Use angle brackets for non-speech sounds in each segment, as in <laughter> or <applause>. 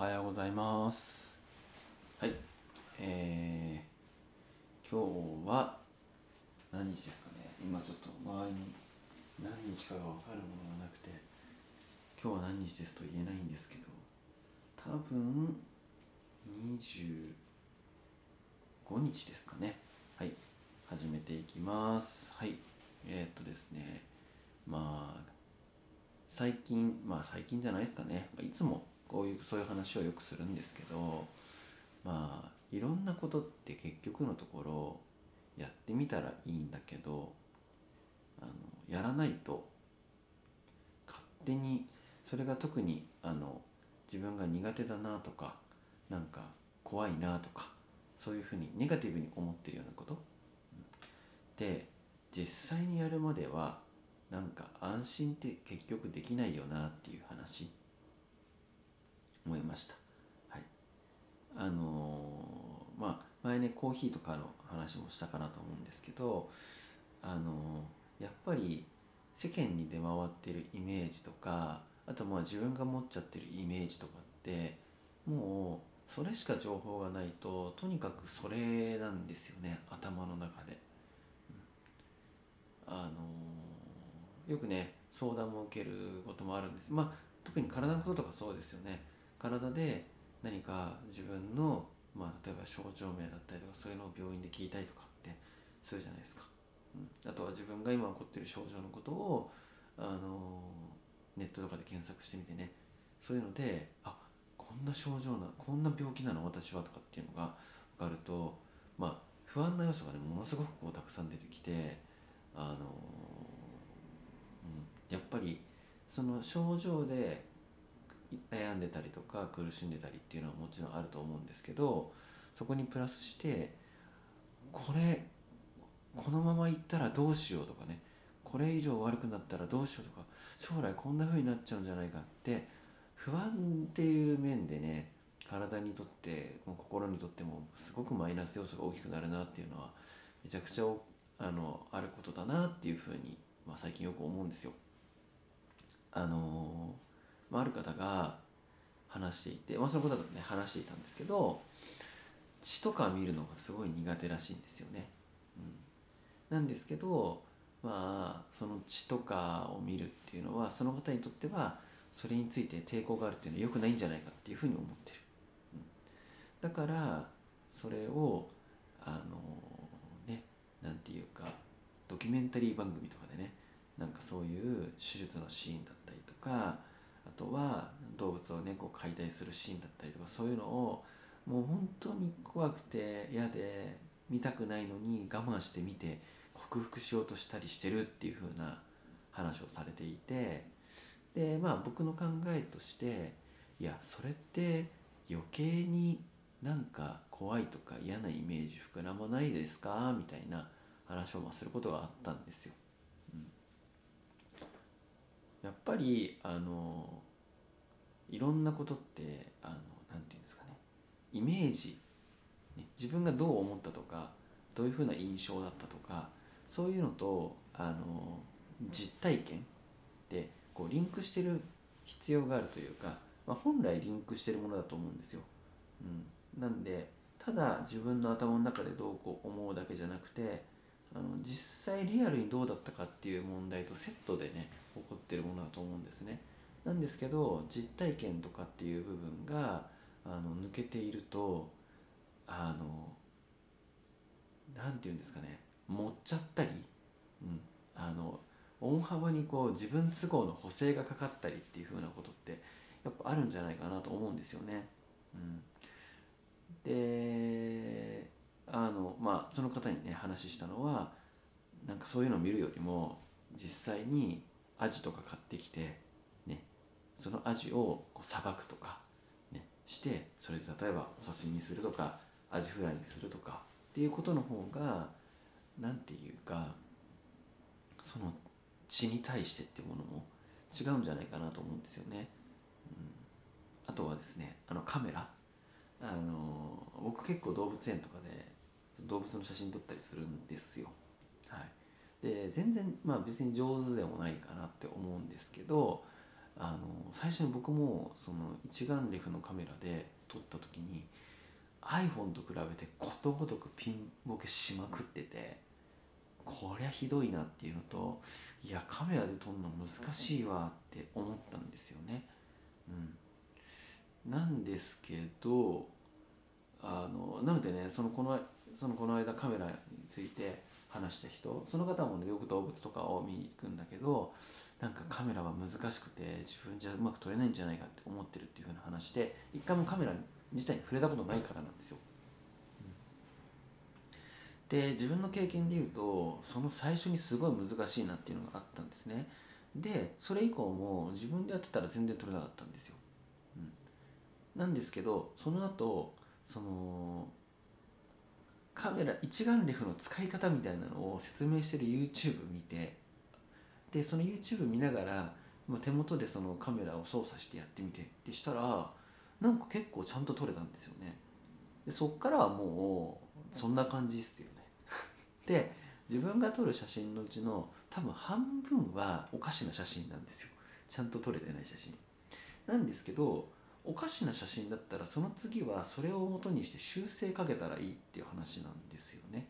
はようございます。はい。えー、今日は何日ですかね。今ちょっと周りに何日かが分かるものがなくて今日は何日ですと言えないんですけど多分25日ですかね。はい。始めていきます。はい。えー、っとですね。まあ最近まあ最近じゃないですかね。いつもこういうそういう話をよくするんですけどまあいろんなことって結局のところやってみたらいいんだけどあのやらないと勝手にそれが特にあの自分が苦手だなとかなんか怖いなとかそういうふうにネガティブに思ってるようなこと？で実際にやるまではなんか安心って結局できないよなっていう話。思いました。はい。あのー、まあ前ねコーヒーとかの話もしたかなと思うんですけどあのー、やっぱり世間に出回ってるイメージとかあとまあ自分が持っちゃってるイメージとかってもうそれしか情報がないととにかくそれなんですよね頭の中で、あのー、よくね相談も受けることもあるんです。まあ特に体のこととかそうですよね。体で何か自分の、まあ、例えば症状名だったりとかそういうのを病院で聞いたりとかってするじゃないですか、うん、あとは自分が今起こっている症状のことを、あのネットとかで検索してみてね。そういうのであこんな症状なこんな病気なの？私はとかっていうのが分かるとまあ不安な要素がねものすごくこうたくさん出てきてあの、うん、やっぱりその症状で悩んでたりとか苦しんでたりっていうのはもちろんあると思うんですけどそこにプラスしてこれこのままいったらどうしようとかねこれ以上悪くなったらどうしようとか将来こんな風になっちゃうんじゃないかって不安っていう面でね体にとっても心にとってもすごくマイナス要素が大きくなるなっていうのはめちゃくちゃあのあることだなっていうふうに、まあ、最近よく思うんですよ。あのーまあ、ある方が話していて、まあ、そのことだとね話していたんですけど血とか見るのがすごい苦手らしいんですよね。うん、なんですけどまあその血とかを見るっていうのはその方にとってはそれについて抵抗があるっていうのは良くないんじゃないかっていうふうに思ってる。うん、だからそれをあのねなんていうかドキュメンタリー番組とかでねなんかそういう手術のシーンだったりとかとは動物をねこう解体するシーンだったりとかそういうのをもう本当に怖くて嫌で見たくないのに我慢して見て克服しようとしたりしてるっていう風な話をされていてでまあ僕の考えとしていやそれって余計になんか怖いとか嫌なイメージ膨らまないですか？みたいな話をますることがあったんですよ。やっぱりあのいろんなことってあのなんていうんですかねイメージ、ね、自分がどう思ったとかどういうふうな印象だったとかそういうのとあの実体験でこうリンクしてる必要があるというか、まあ、本来リンクしてるものだと思うんですよ。うん、なんでただ自分の頭の中でどうこう思うだけじゃなくてあの実際リアルにどうだったかっていう問題とセットでね起こってるものだと思うんですね。なんですけど実体験とかっていう部分があの抜けているとあのなんて言うんですかね持っちゃったり、うん、あの大幅にこう自分都合の補正がかかったりっていうふうなことってやっぱあるんじゃないかなと思うんですよね。うん、であのまあその方にね話したのはなんかそういうのを見るよりも実際にアジとか買ってきて、そのアジをこうさばくとか、ね、してそれで例えばお刺身にするとかアジフライにするとかっていうことの方が何て言うかその血に対してっていうものも違うんじゃないかなと思うんですよね。うん、あとはですねあのカメラあの僕結構動物園とかで動物の写真撮ったりするんですよ。はい、で全然まあ別に上手でもないかなって思うんですけどあの最初に僕もその一眼レフのカメラで撮った時に iPhone と比べてことごとくピンボケしまくっててこりゃひどいなっていうのといやカメラで撮るの難しいわって思ったんですよね。うん、なんですけどあのなのでねそのこのそのこの間カメラについて話した人その方もねよく動物とかを見に行くんだけどなんかカメラは難しくて自分じゃうまく撮れないんじゃないかって思ってるっていうふうな話で一回もカメラ自体に触れたことない方なんですよ。で自分の経験で言うとその最初にすごい難しいなっていうのがあったんですね。でそれ以降も自分でやってたら全然撮れなかったんですよ、うん、なんですけどその後そのカメラ一眼レフの使い方みたいなのを説明してる YouTube 見てでその YouTube 見ながら、ま、手元でそのカメラを操作してやってみてでしたらなんか結構ちゃんと撮れたんですよね。でそっからはもうそんな感じですよね。<laughs> で自分が撮る写真のうちの多分半分はおかしな写真なんですよ。ちゃんと撮れてない写真。なんですけどおかしな写真だったらその次はそれを元にして修正かけたらいいっていう話なんですよね、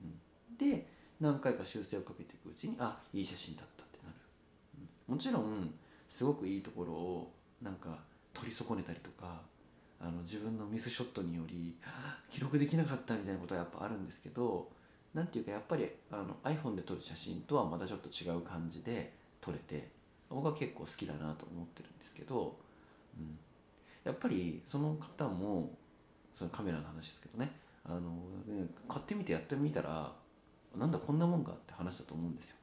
うん、で何回か修正をかけていくうちにあいい写真だったってなる、うん、もちろんすごくいいところをなんか取り損ねたりとかあの自分のミスショットにより <gasps> 記録できなかったみたいなことはやっぱあるんですけどなんていうかやっぱりあの iPhone で撮る写真とはまたちょっと違う感じで撮れて僕は結構好きだなと思ってるんですけど、うん、やっぱりその方もそのカメラの話ですけどね。あの買ってみてやってみたらなんだこんなもんかって話だと思うんですよ。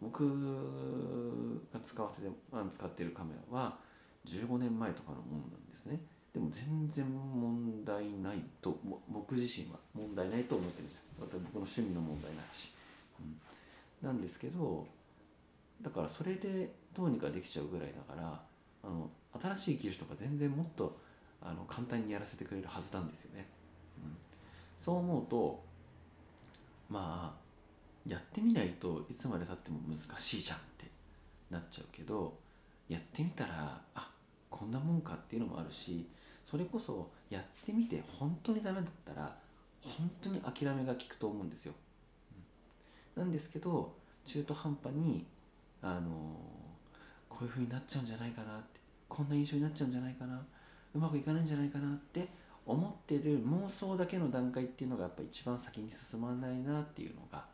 僕が使わせて使ってるカメラは15年前とかのものなんですね。でも全然問題ないと僕自身は問題ないと思ってるんですよ。僕の趣味の問題ないし、うん、なんですけどだからそれでどうにかできちゃうぐらいだからあの新しい技術とか全然もっとあの簡単にやらせてくれるはずなんですよね、うん、そう思うとまあやってみないといつまでたっても難しいじゃんってなっちゃうけどやってみたらあこんなもんかっていうのもあるしそれこそやってみて本当にダメだったら本当に諦めが効くと思うんですよ、うん、なんですけど中途半端にあのこういう風になっちゃうんじゃないかなって。こんな印象になっちゃうんじゃないかな。うまくいかないんじゃないかなって思ってる妄想だけの段階っていうのがやっぱ一番先に進まないなっていうのが、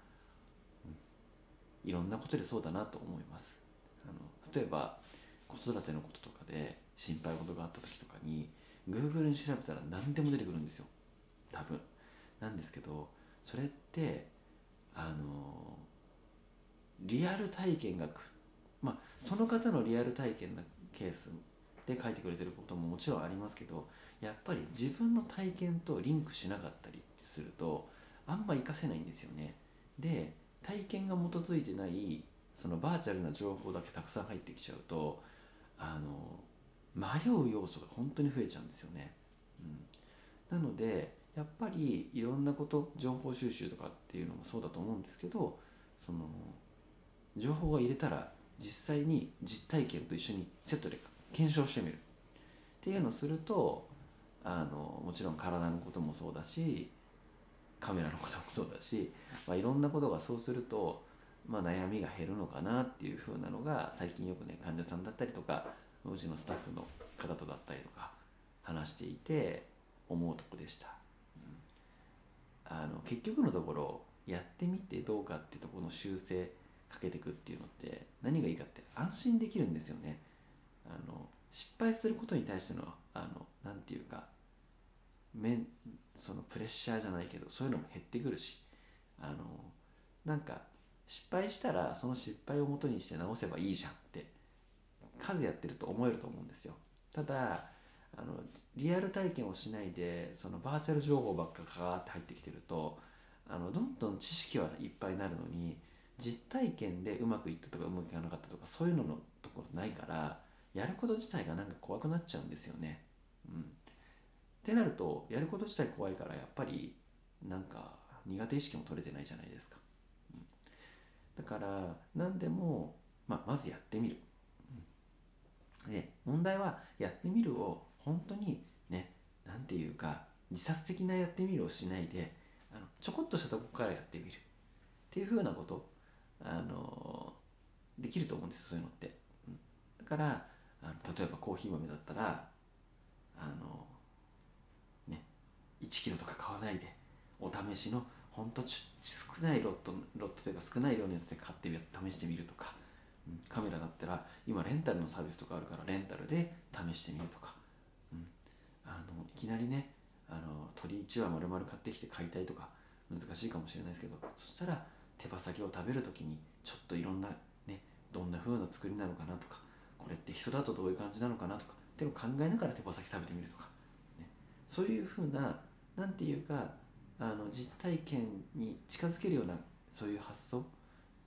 うん、いろんなことでそうだなと思います。あの例えば子育てのこととかで心配事があった時とかに Google に調べたら何でも出てくるんですよ。多分。なんですけどそれってあのリアル体験がくまあその方のリアル体験のケースで書いてくれてることももちろんありますけどやっぱり自分の体験とリンクしなかったりするとあんま活かせないんですよね。で体験が基づいてないそのバーチャルな情報だけたくさん入ってきちゃうとあの迷う要素が本当に増えちゃうんですよね、うん、なのでやっぱりいろんなこと情報収集とかっていうのもそうだと思うんですけどその情報を入れたら実際に実体験と一緒にセットで検証してみる。っていうのをするとあのもちろん体のこともそうだしカメラのこともそうだし、まあ、いろんなことがそうすると、まあ、悩みが減るのかなっていうふうなのが最近よくね患者さんだったりとかうちのスタッフの方とだったりとか話していて思うとこでした、うん、あの結局のところやってみてどうかってとこの修正かけていくっていうのって何がいいかって安心できるんですよね。あの失敗することに対してのあのなんていうかめそのプレッシャーじゃないけどそういうのも減ってくるしあのなんか失敗したらその失敗をもとにして直せばいいじゃんって数やってると思えると思うんですよ。ただあのリアル体験をしないでそのバーチャル情報ばっかかーって入ってきてるとあのどんどん知識はいっぱいになるのに実体験でうまくいったとかうまくいかなかったとかそういうののところないからやること自体がなんか怖くなっちゃうんですよね。うん、ってなるとやること自体怖いからやっぱりなんか苦手意識も取れてないじゃないですか。うん、だから何でも、まあ、まずやってみる。で問題はやってみるを本当にねなんていうか自殺的なやってみるをしないであのちょこっとしたとこからやってみるっていうふうなことあのできると思うんですよそういうのって、うん、だからあの例えばコーヒー豆だったらあのね1キロとか買わないでお試しの本当少ないロットロットというか少ない量のやつで買って試してみるとか、カメラだったら今レンタルのサービスとかあるからレンタルで試してみるとか、うん、あのいきなりねあの鳥1羽丸々買ってきて買いたいとか難しいかもしれないですけどそしたら手羽先を食べる時にちょっといろんなねどんな風な作りなのかなとかこれって人だとどういう感じなのかなとかっていうのを考えながら手羽先食べてみるとか、ね、そういう風な何て言うかあの実体験に近づけるようなそういう発想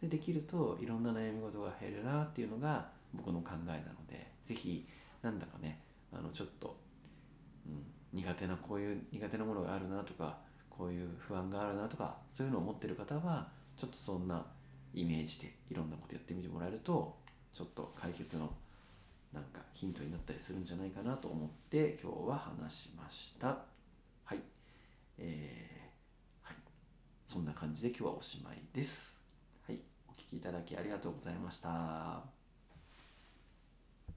でできるといろんな悩み事が減るなっていうのが僕の考えなので是非なんだかねあのちょっと、うん、苦手なこういう苦手なものがあるなとかこういう不安があるなとかそういうのを持ってる方はちょっとそんなイメージでいろんなことやってみてもらえるとちょっと解決のなんかヒントになったりするんじゃないかなと思って今日は話しました。はい。えー、はい。そんな感じで今日はおしまいです。はい。お聴きいただきありがとうございました。